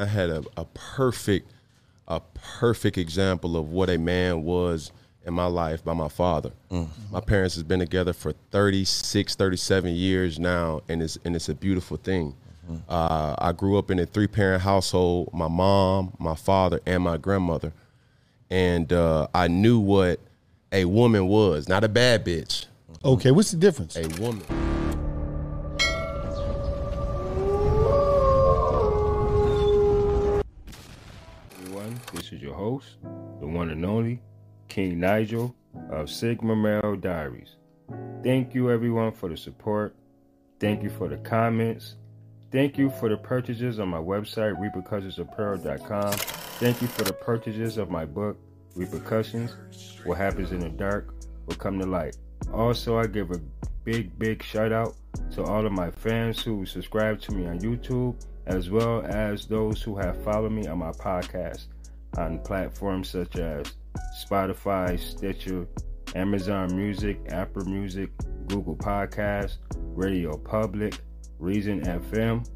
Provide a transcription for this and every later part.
I had a, a perfect, a perfect example of what a man was in my life by my father. My parents has been together for 36, 37 years now, and it's and it's a beautiful thing. Uh, I grew up in a three parent household. My mom, my father, and my grandmother, and uh, I knew what a woman was. Not a bad bitch, Okay, what's the difference? a woman. Host, the one and only King Nigel of Sigma Male Diaries. Thank you, everyone, for the support. Thank you for the comments. Thank you for the purchases on my website, repercussionsapparel.com. Thank you for the purchases of my book, Repercussions What Happens in the Dark Will Come to Light. Also, I give a big, big shout out to all of my fans who subscribe to me on YouTube, as well as those who have followed me on my podcast on platforms such as Spotify, Stitcher, Amazon Music, Apple Music, Google Podcasts, Radio Public, Reason FM,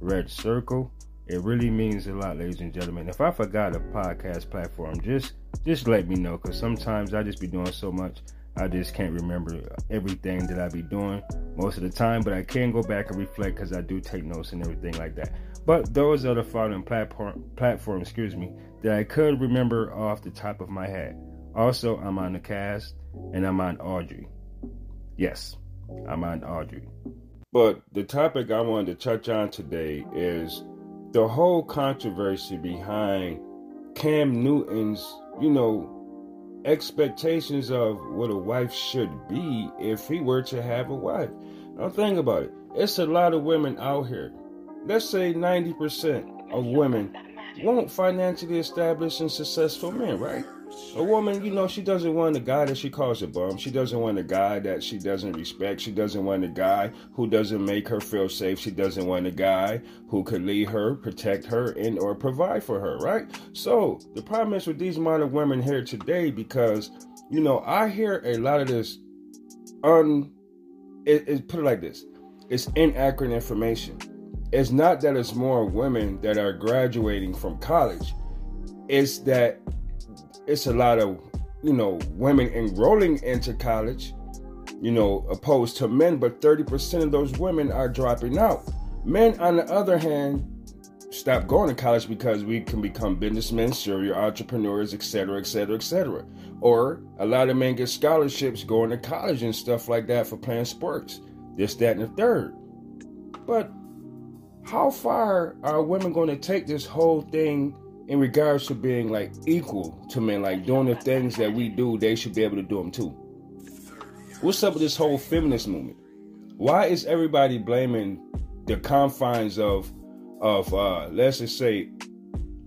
Red Circle. It really means a lot, ladies and gentlemen. If I forgot a podcast platform, just just let me know, cause sometimes I just be doing so much, I just can't remember everything that I be doing most of the time. But I can go back and reflect, cause I do take notes and everything like that. But those are the following platform platforms, excuse me, that I could remember off the top of my head. Also, I'm on the cast and I'm on Audrey. Yes, I'm on Audrey. But the topic I wanted to touch on today is the whole controversy behind Cam Newton's, you know, expectations of what a wife should be if he were to have a wife. Now think about it. It's a lot of women out here. Let's say 90% of women want financially established and successful men, right? A woman, you know, she doesn't want a guy that she calls a bum. She doesn't want a guy that she doesn't respect. She doesn't want a guy who doesn't make her feel safe. She doesn't want a guy who could lead her, protect her, and or provide for her, right? So the problem is with these modern women here today because, you know, I hear a lot of this un it, it put it like this. It's inaccurate information. It's not that it's more women that are graduating from college. It's that it's a lot of you know women enrolling into college you know opposed to men but 30% of those women are dropping out. Men on the other hand stop going to college because we can become businessmen serial entrepreneurs etc etc etc or a lot of men get scholarships going to college and stuff like that for playing sports this that and the third. But how far are women going to take this whole thing in regards to being like equal to men, like doing the things that we do, they should be able to do them too. What's up with this whole feminist movement? Why is everybody blaming the confines of of uh let's just say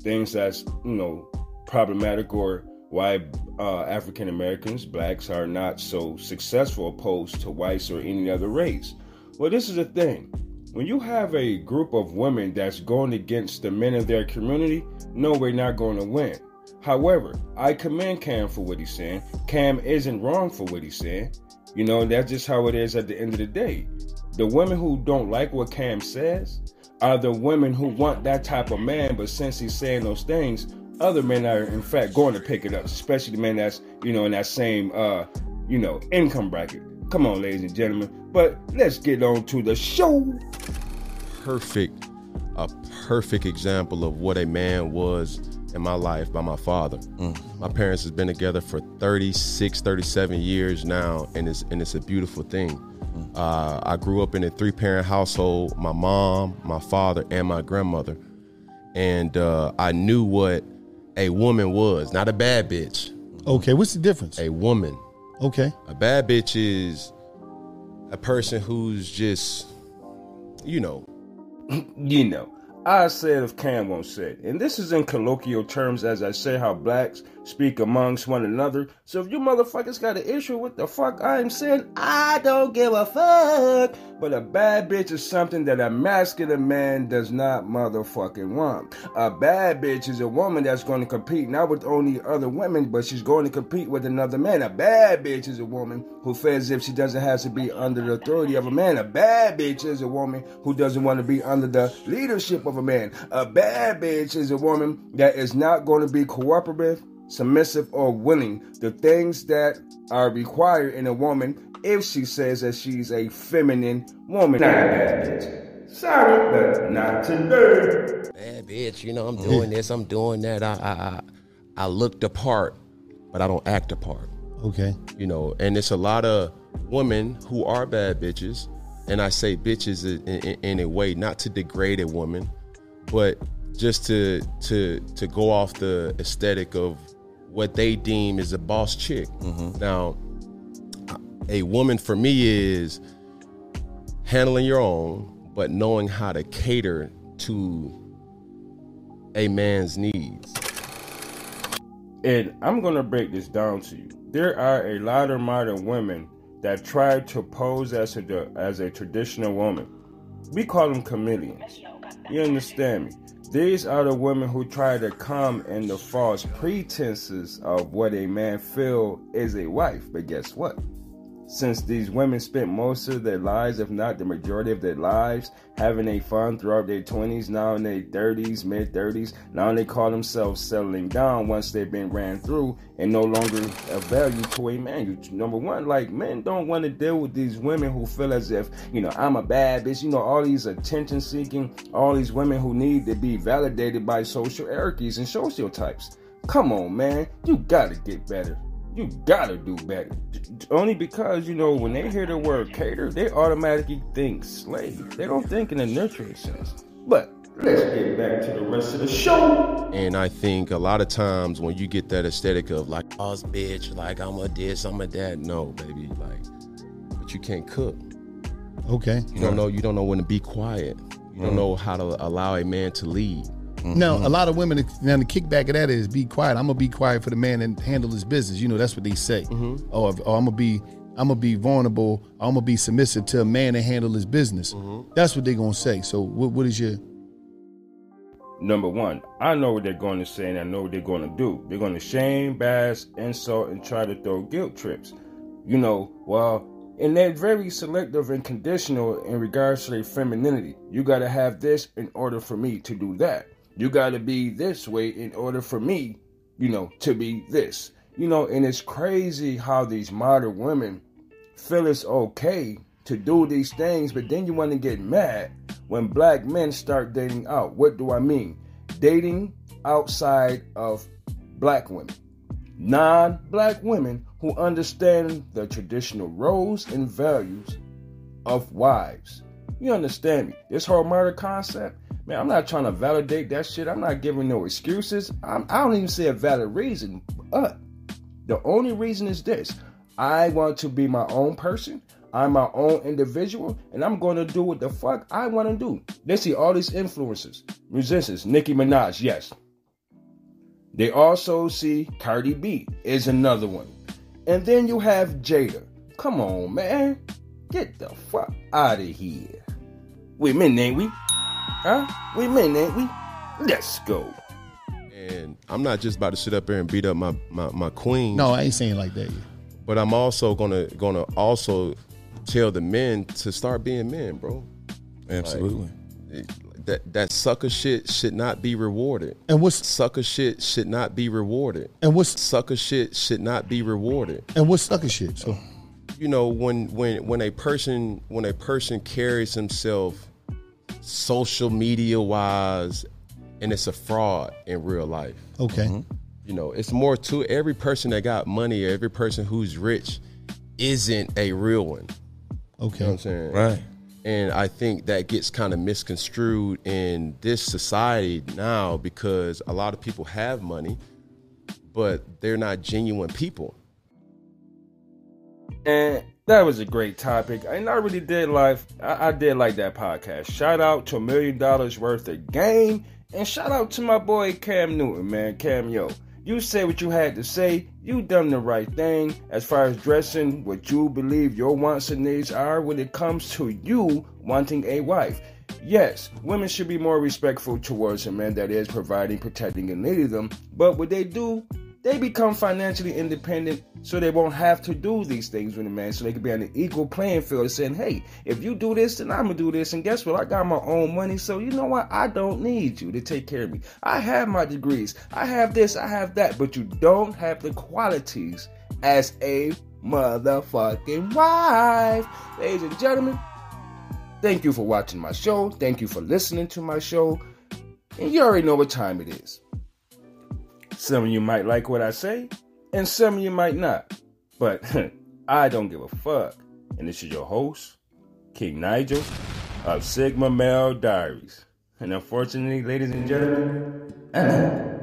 things that's you know problematic or why uh, African Americans, blacks are not so successful opposed to whites or any other race? Well, this is the thing. When you have a group of women that's going against the men of their community, no, we're not going to win. However, I commend Cam for what he's saying. Cam isn't wrong for what he's saying. You know, that's just how it is at the end of the day. The women who don't like what Cam says are the women who want that type of man, but since he's saying those things, other men are in fact going to pick it up, especially the men that's, you know, in that same uh, you know, income bracket. Come on, ladies and gentlemen. But let's get on to the show. perfect a perfect example of what a man was in my life by my father. My parents has been together for 36, 37 years now, and it's and it's a beautiful thing. Uh, I grew up in a three parent household. My mom, my father, and my grandmother, and uh, I knew what a woman was. Not a bad bitch, Okay, what's the difference? a woman. Okay. A bad bitch is a person who's just, you know, You know, I said if Cam won't say it. And this is in colloquial terms as I say how blacks speak amongst one another. So if you motherfuckers got an issue with the fuck I'm saying, I don't give a fuck. But a bad bitch is something that a masculine man does not motherfucking want. A bad bitch is a woman that's going to compete not with only other women, but she's going to compete with another man. A bad bitch is a woman who feels if she doesn't have to be under the authority of a man. A bad bitch is a woman who doesn't want to be under the leadership of a man. A bad bitch is a woman that is not going to be cooperative submissive, or willing, the things that are required in a woman if she says that she's a feminine woman. Not bad bitch. Sorry, but not today. Bad bitch, you know, I'm doing this, I'm doing that. I I I, I look the part, but I don't act the part. Okay. You know, and it's a lot of women who are bad bitches, and I say bitches in, in, in a way not to degrade a woman, but just to to to go off the aesthetic of what they deem is a boss chick. Mm-hmm. Now, a woman for me is handling your own, but knowing how to cater to a man's needs. And I'm gonna break this down to you. There are a lot of modern women that try to pose as a as a traditional woman. We call them chameleons. You understand me? These are the women who try to come in the false pretenses of what a man feel is a wife. But guess what? Since these women spent most of their lives, if not the majority of their lives, having a fun throughout their 20s, now in their 30s, mid 30s, now they call themselves settling down once they've been ran through and no longer of value to a man. Number one, like men don't want to deal with these women who feel as if, you know, I'm a bad bitch. You know, all these attention seeking, all these women who need to be validated by social hierarchies and social types. Come on, man. You gotta get better you gotta do better. Only because, you know, when they hear the word cater, they automatically think slave. They don't think in a nurturing sense. But let's get back to the rest of the show. And I think a lot of times when you get that aesthetic of like, boss bitch, like I'm a this, I'm a that. No, baby, like, but you can't cook. Okay. You don't know. You don't know when to be quiet. You don't mm. know how to allow a man to lead. Mm-hmm. Now, a lot of women, now the kickback of that is be quiet. I'm gonna be quiet for the man and handle his business. You know, that's what they say. Mm-hmm. Oh, oh, I'm gonna be, I'm gonna be vulnerable. I'm gonna be submissive to a man and handle his business. Mm-hmm. That's what they're gonna say. So, what, what is your Number one, I know what they're going to say and I know what they're going to do. They're going to shame, bash, insult, and try to throw guilt trips. You know, well, and they're very selective and conditional in regards to their femininity. You got to have this in order for me to do that. You got to be this way in order for me, you know, to be this. You know, and it's crazy how these modern women feel it's okay to do these things, but then you want to get mad when black men start dating out. What do I mean? Dating outside of black women. Non black women who understand the traditional roles and values of wives. You understand me? This whole murder concept Man, I'm not trying to validate that shit. I'm not giving no excuses. I'm, I do not even say a valid reason. But the only reason is this I want to be my own person. I'm my own individual, and I'm going to do what the fuck I want to do. They see all these influencers, musicians, Nicki Minaj, yes. They also see Cardi B is another one. And then you have Jada. Come on, man. Get the fuck out of here. We men, ain't we? Huh? We men, ain't we? Let's go. And I'm not just about to sit up here and beat up my, my, my queen. No, I ain't saying like that. But I'm also gonna gonna also tell the men to start being men, bro. Absolutely. Like, that that sucker shit should not be rewarded. And what's sucker shit should not be rewarded. And what's sucker shit should not be rewarded. And what's sucker shit? So you know when when when a person when a person carries himself social media wise, and it's a fraud in real life. Okay. Mm-hmm. You know, it's more to every person that got money, or every person who's rich isn't a real one. Okay. You know I'm saying? Right. And I think that gets kind of misconstrued in this society now because a lot of people have money, but they're not genuine people. And that was a great topic. And I really did like I, I did like that podcast. Shout out to a million dollars worth of game. And shout out to my boy Cam Newton, man. Cam Yo. You say what you had to say. You done the right thing as far as dressing what you believe your wants and needs are when it comes to you wanting a wife. Yes, women should be more respectful towards a man that is providing, protecting, and leading them. But what they do, they become financially independent so they won't have to do these things with a man. So they can be on an equal playing field saying, hey, if you do this, then I'm to do this. And guess what? I got my own money. So you know what? I don't need you to take care of me. I have my degrees. I have this. I have that. But you don't have the qualities as a motherfucking wife. Ladies and gentlemen, thank you for watching my show. Thank you for listening to my show. And you already know what time it is. Some of you might like what I say, and some of you might not. But I don't give a fuck. And this is your host, King Nigel of Sigma Male Diaries. And unfortunately, ladies and gentlemen,